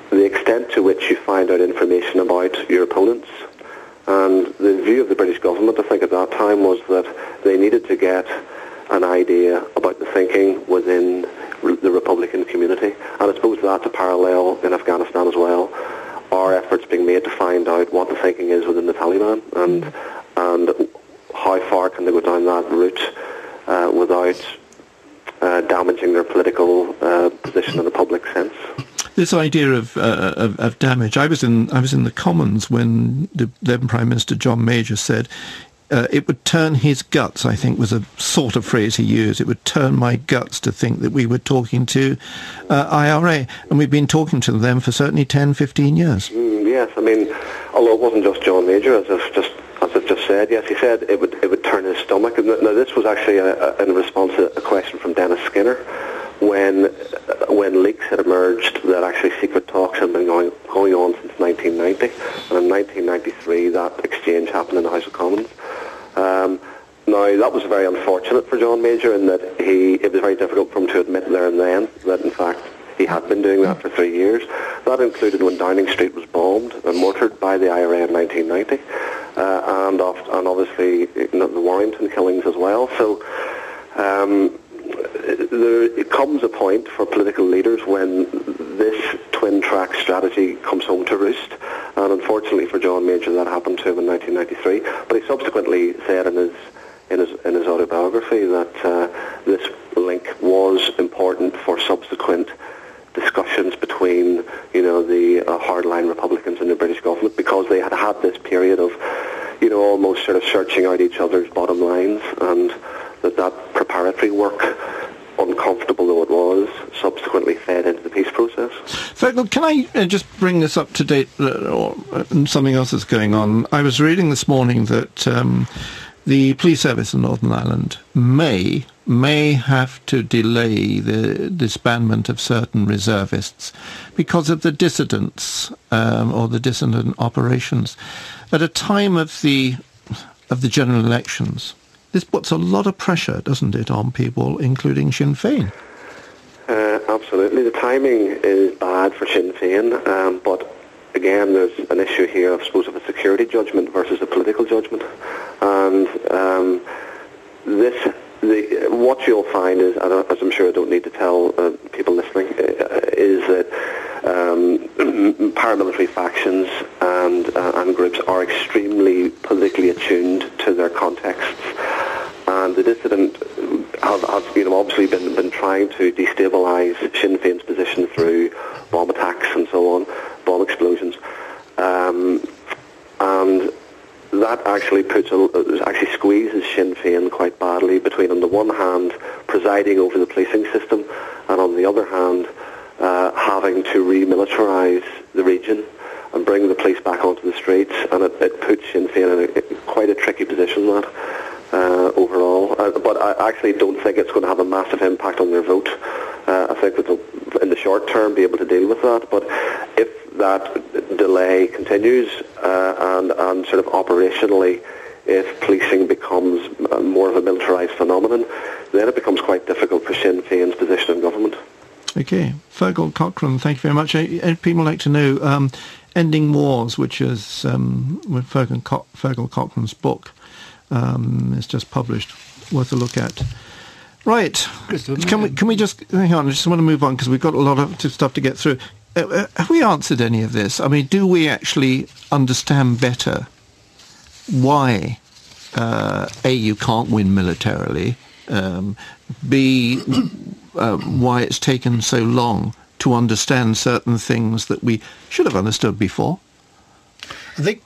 the extent to which you find out information about your opponents. And the view of the British government, I think, at that time was that they needed to get an idea about the thinking within the Republican community. And I suppose that's a parallel in Afghanistan as well. Our efforts being made to find out what the thinking is within the Taliban and and how far can they go down that route uh, without uh, damaging their political uh, position in the public sense. This idea of, uh, of of damage. I was in I was in the Commons when the then Prime Minister John Major said. Uh, it would turn his guts, I think was a sort of phrase he used. It would turn my guts to think that we were talking to uh, IRA. And we've been talking to them for certainly 10, 15 years. Mm, yes, I mean, although it wasn't just John Major, as I've just as I've just said. Yes, he said it would it would turn his stomach. Now this was actually a, a, in response to a question from Dennis Skinner, when when leaks had emerged that actually secret talks had been going, going on since 1990, and in 1993 that exchange happened in the House of Commons. Um, now that was very unfortunate for John Major in that he it was very difficult for him to admit there and then that in fact he had been doing that for three years. That included when Downing Street was bombed and mortared by the IRA in 1990, uh, and, and obviously you know, the Warrington killings as well. So um, there comes a point for political leaders when this twin track strategy comes home to roost. And unfortunately for John Major, that happened to him in 1993. But he subsequently said in his in his in his autobiography that uh, this link was important for subsequent discussions between you know the uh, hardline Republicans and the British government because they had had this period of you know almost sort of searching out each other's bottom lines and that that preparatory work uncomfortable though it was, subsequently fed into the peace process. Feargal, can I uh, just bring this up to date, uh, or uh, something else that's going on? I was reading this morning that um, the police service in Northern Ireland may may have to delay the disbandment of certain reservists because of the dissidents um, or the dissident operations at a time of the of the general elections. This puts a lot of pressure, doesn't it, on people, including Sinn Féin? Uh, absolutely. The timing is bad for Sinn Féin, um, but again, there's an issue here, I suppose, of a security judgment versus a political judgment. And um, this, the, what you'll find is, as I'm sure I don't need to tell uh, people listening, uh, is that um, paramilitary factions and, uh, and groups are extremely politically attuned to their contexts and the dissident has, has you know, obviously been, been trying to destabilise Sinn Féin's position through bomb attacks and so on, bomb explosions. Um, and that actually puts a, actually squeezes Sinn Féin quite badly between, on the one hand, presiding over the policing system, and on the other hand, uh, having to remilitarise the region and bring the police back onto the streets, and it, it puts Sinn Féin in a, quite a tricky position. That uh, overall. Uh, but I actually don't think it's going to have a massive impact on their vote. Uh, I think that they'll, in the short term, be able to deal with that. But if that delay continues uh, and, and sort of operationally, if policing becomes more of a militarised phenomenon, then it becomes quite difficult for Sinn Féin's position in government. Okay. Feargal Cochrane, thank you very much. Uh, people like to know um, Ending Wars, which is um, with Feargal, Co- Feargal Cochrane's book um, it's just published. Worth a look at. Right. Can we can we just hang on? I just want to move on because we've got a lot of stuff to get through. Uh, uh, have we answered any of this? I mean, do we actually understand better why uh, a you can't win militarily, um, b uh, why it's taken so long to understand certain things that we should have understood before? I think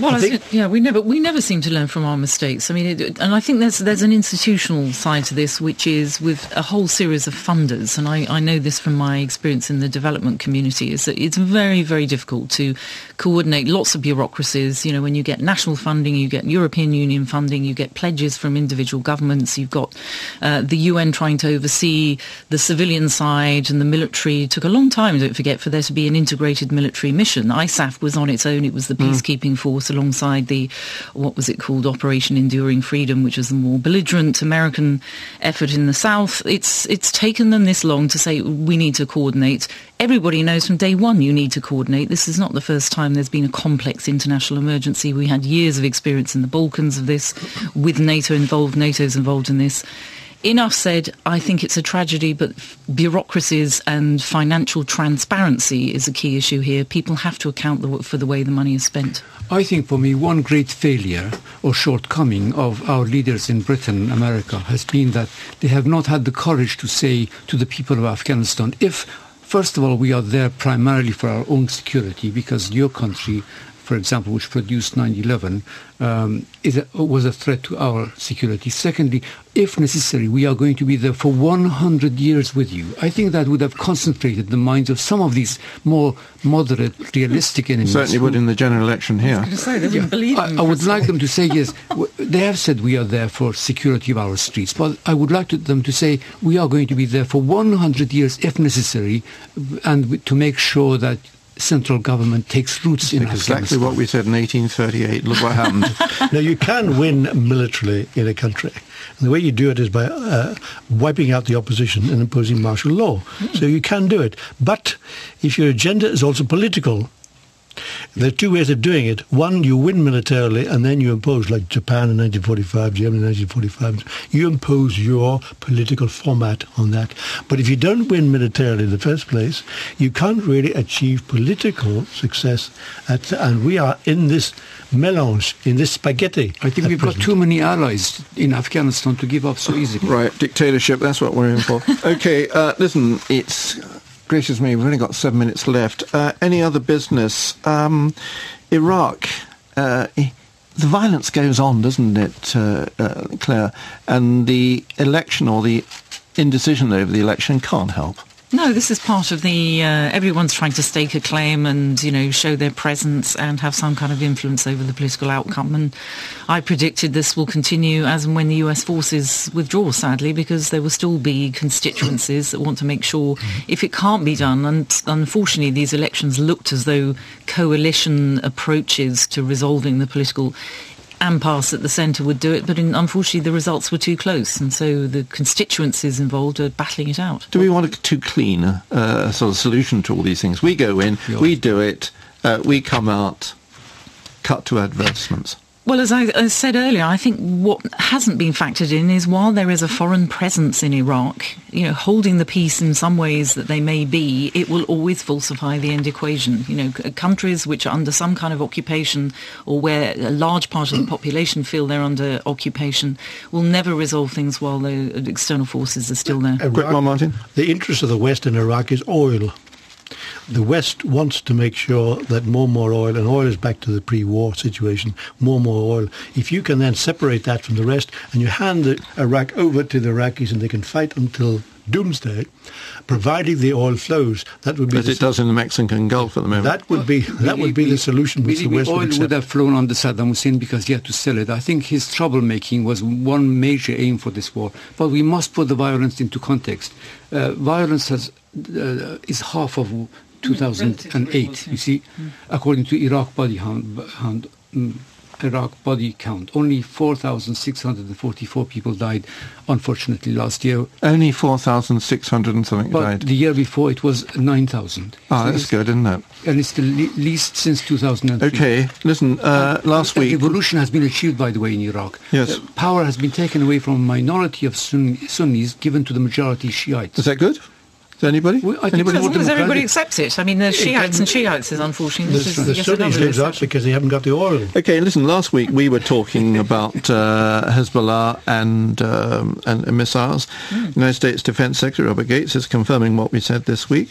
well, think, yeah, we never we never seem to learn from our mistakes. I mean, it, and I think there's there's an institutional side to this, which is with a whole series of funders, and I, I know this from my experience in the development community, is that it's very very difficult to coordinate lots of bureaucracies. You know, when you get national funding, you get European Union funding, you get pledges from individual governments, you've got uh, the UN trying to oversee the civilian side and the military. It took a long time, don't forget, for there to be an integrated military mission. ISAF was on its own; it was the mm. peacekeeping mm. force alongside the, what was it called, Operation Enduring Freedom, which was the more belligerent American effort in the South. It's, it's taken them this long to say we need to coordinate. Everybody knows from day one you need to coordinate. This is not the first time there's been a complex international emergency. We had years of experience in the Balkans of this, with NATO involved. NATO's involved in this enough said, I think it's a tragedy, but bureaucracies and financial transparency is a key issue here. People have to account for the way the money is spent. I think for me, one great failure or shortcoming of our leaders in Britain and America has been that they have not had the courage to say to the people of Afghanistan, if First of all, we are there primarily for our own security because your country for example, which produced 9/11, um, is a, was a threat to our security. Secondly, if necessary, we are going to be there for 100 years with you. I think that would have concentrated the minds of some of these more moderate, realistic enemies. Certainly would in the general election here. say, they wouldn't believe I, I would like them to say yes. They have said we are there for security of our streets, but I would like to, them to say we are going to be there for 100 years if necessary, and to make sure that central government takes roots in Exactly what we said in 1838. Look what happened. Now, you can win militarily in a country. And the way you do it is by uh, wiping out the opposition and imposing martial law. So you can do it. But if your agenda is also political, there are two ways of doing it. One, you win militarily and then you impose, like Japan in 1945, Germany in 1945, you impose your political format on that. But if you don't win militarily in the first place, you can't really achieve political success. At, and we are in this melange, in this spaghetti. I think we've got too many allies in Afghanistan to give up so easily. Right, dictatorship, that's what we're in for. okay, uh, listen, it's. Gracious me, we've only got seven minutes left. Uh, any other business? Um, Iraq. Uh, the violence goes on, doesn't it, uh, uh, Claire? And the election or the indecision over the election can't help. No, this is part of the. Uh, everyone's trying to stake a claim and you know show their presence and have some kind of influence over the political outcome. And I predicted this will continue as and when the U.S. forces withdraw. Sadly, because there will still be constituencies that want to make sure if it can't be done. And unfortunately, these elections looked as though coalition approaches to resolving the political impasse at the centre would do it, but in, unfortunately the results were too close, and so the constituencies involved are battling it out. Do we want a too clean a uh, sort of solution to all these things? We go in, we do it, uh, we come out, cut to advertisements. Well, as I, I said earlier, I think what hasn't been factored in is while there is a foreign presence in Iraq, you know, holding the peace in some ways that they may be, it will always falsify the end equation. You know, c- countries which are under some kind of occupation or where a large part of the population feel they're under occupation will never resolve things while the uh, external forces are still there. Quick one, Martin. The interest of the West in Iraq is oil. The West wants to make sure that more and more oil, and oil is back to the pre-war situation, more and more oil. If you can then separate that from the rest and you hand the Iraq over to the Iraqis and they can fight until doomsday, providing the oil flows, that would be As it does in the Mexican Gulf at the moment. that would be that would be the solution which the West would oil would have flown under Saddam Hussein because he had to sell it. I think his troublemaking was one major aim for this war. But we must put the violence into context. Uh, violence has, uh, is half of 2008. You see, according to Iraq body hound, hound, mm, Iraq body count, only 4,644 people died, unfortunately, last year. Only 4,600 and something But died. the year before it was 9,000. Oh, So that's good, isn't it? And it's the le- least since 2003. Okay, listen, uh, last A week... revolution has been achieved, by the way, in Iraq. Yes. Uh, power has been taken away from a minority of Sunni, Sunnis, given to the majority Shiites. Is that good? Is anybody? Well, I think anybody As long as everybody democratic. accepts it. I mean, there's Shiites and Shiites is unfortunately. The, This is the Sunnis lives out because they haven't got the oil. Okay, listen. Last week we were talking about uh, Hezbollah and um, and missiles. United States Defense Secretary Robert Gates is confirming what we said this week.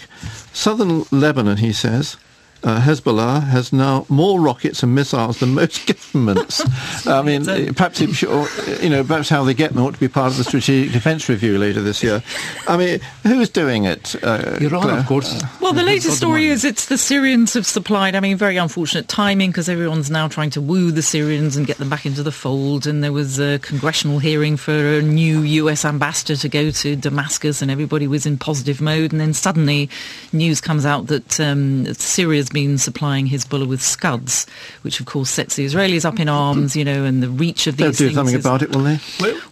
Southern Lebanon, he says. Uh, Hezbollah has now more rockets and missiles than most governments. I mean, perhaps it should, or, you know, perhaps how they get them ought to be part of the strategic defence review later this year. I mean, who's doing it? Uh, Iran, Claire? of course. Well, the latest story is it's the Syrians have supplied. I mean, very unfortunate timing because everyone's now trying to woo the Syrians and get them back into the fold. And there was a congressional hearing for a new U.S. ambassador to go to Damascus, and everybody was in positive mode. And then suddenly, news comes out that um, Syria's been supplying Hezbollah with Scuds, which of course sets the Israelis up in arms. You know, and the reach of They'll these do something is- about it, will they?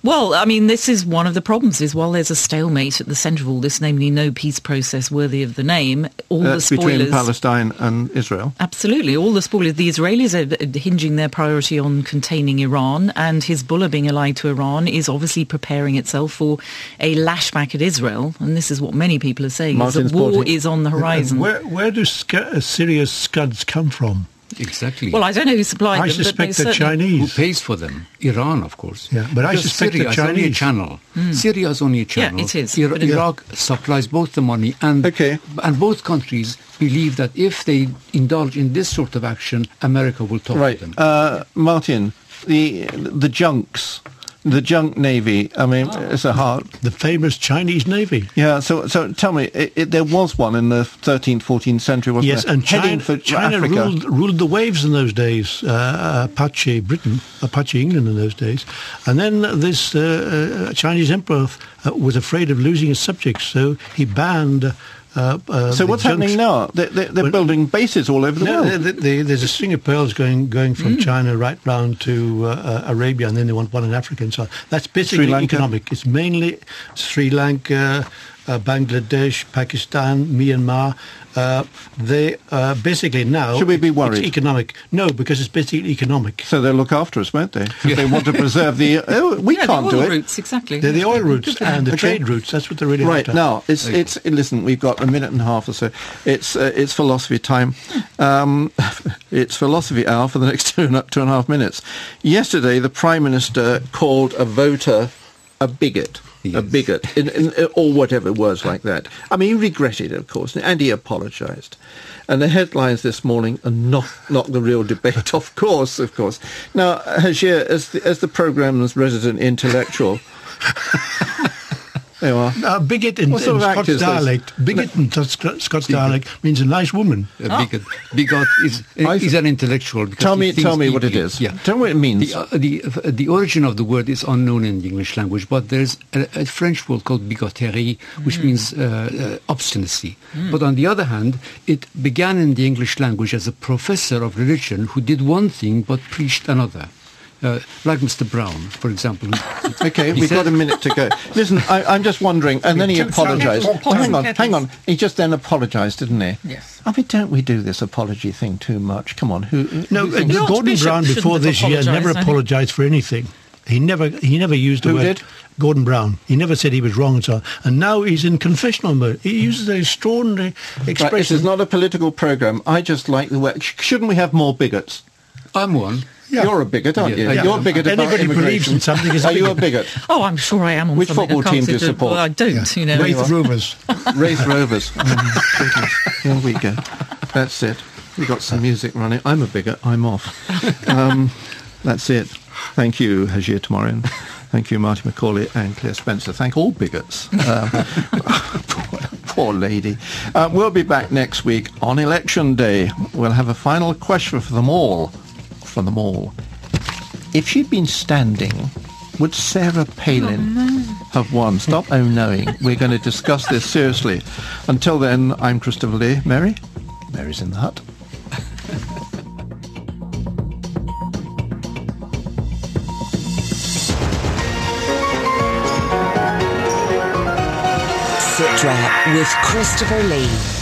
well, I mean, this is one of the problems. Is while there's a stalemate at the centre of all this, namely no peace process worthy of the name, all That's the between. Palestine and Israel. Absolutely, all the spoilers. The Israelis are hinging their priority on containing Iran, and Hezbollah being allied to Iran is obviously preparing itself for a lashback at Israel. And this is what many people are saying: Martin's is that war pointing- is on the horizon. Where, where do Sc- uh, Syria's scuds come from? Exactly. Well, I don't know who supplied I them, I suspect the Chinese. Who pays for them? Iran, of course. Yeah, but I Because suspect the Syria is only a Chinese. channel. Syria is only a channel. Yeah, it is, Ira- it- Iraq supplies both the money and Okay. and both countries believe that if they indulge in this sort of action, America will talk Right, to them. uh, Martin. The the junks, the junk navy. I mean, it's a hard. The famous Chinese Navy. Yeah. So so tell me, it, it, there was one in the 13th, 14th century, wasn't Yes, there? and heading China, for China ruled, ruled the waves in those days. Uh, Apache Britain, Apache England in those days, and then this uh, uh, Chinese emperor uh, was afraid of losing his subjects, so he banned. Uh, uh, So what's happening now? They're, they're, they're Well- building bases all over the No, world. they- they- there's a string of pearls going going from China right round to uh, uh, Arabia, and then they want one in Africa and so on. That's basically economic. It's mainly Sri Lanka, uh, Bangladesh, Pakistan, Myanmar. Uh, they uh, basically now. Should we be it's worried? economic? No, because it's basically economic. So they'll look after us, won't they? If they want to preserve the. Oh, we Yeah, can't the do it. routes, exactly. They're the oil routes and the Okay. trade routes. That's what they're really Right after. now, it's it's listen. We've got a minute and a half or so. It's uh, it's philosophy time. Um, it's philosophy hour for the next two and, two and a half minutes. Yesterday, the prime minister called a voter a bigot. A bigot, in, in, or whatever words like that. I mean, he regretted it, of course, and he apologised. And the headlines this morning are not not the real debate, of course, of course. Now, Hazhir, as the, as the programme's resident intellectual, there you are. Uh, bigot in, in What sort of act Scots dialect. Bigot in Scots Scots dialect means a nice woman. A bigot, bigot is, is an intellectual. because Tell me, tell me what it is. Yeah. Tell me what it means. The, uh, the, uh, the origin of the word is unknown in the English language, but there's a, a French word called bigoterie, which means uh, uh, obstinacy. But on the other hand, it began in the English language as a professor of religion who did one thing but preached another. Uh, like Mr. Brown, for example. Okay, we've said- got a minute to go. Listen, I, I'm just wondering, and then he Two apologised. seconds. Oh, hang on, hang on. He just then apologised, didn't he? Yes. I mean, don't we do this apology thing too much? Come on, who? who No, who uh, Gordon Archbishop Brown before this year never apologised for anything. He never he never used the Who word did? Gordon Brown. He never said he was wrong and so on. And now he's in confessional mode. He uses an extraordinary Right, this expression. is not a political programme. I just like the way. Shouldn't we have more bigots? I'm one. Yeah. You're a bigot, aren't you? I am. You're a bigot about Anybody believes in something is Are you a bigot. bigot? Oh, I'm sure I am on Which something. football I team do you support? Well, I don't, you know. Raith Rovers. Raith Rovers. Oh. Here we go. That's it. We got some music running. I'm a bigot. I'm off. Um, that's it. Thank you, Hazhir Teimourian. Thank you, Marty McCauley and Claire Spencer. Thank all bigots. Um, poor, poor lady. Uh, we'll be back next week on Election Day. We'll have a final question for them all. For them all. If she'd been standing, would Sarah Palin oh, have won? Stop oh knowing. We're going to discuss this seriously. Until then, I'm Christopher Lee. Mary? Mary's in the hut. Sit Rep with Christopher Lee.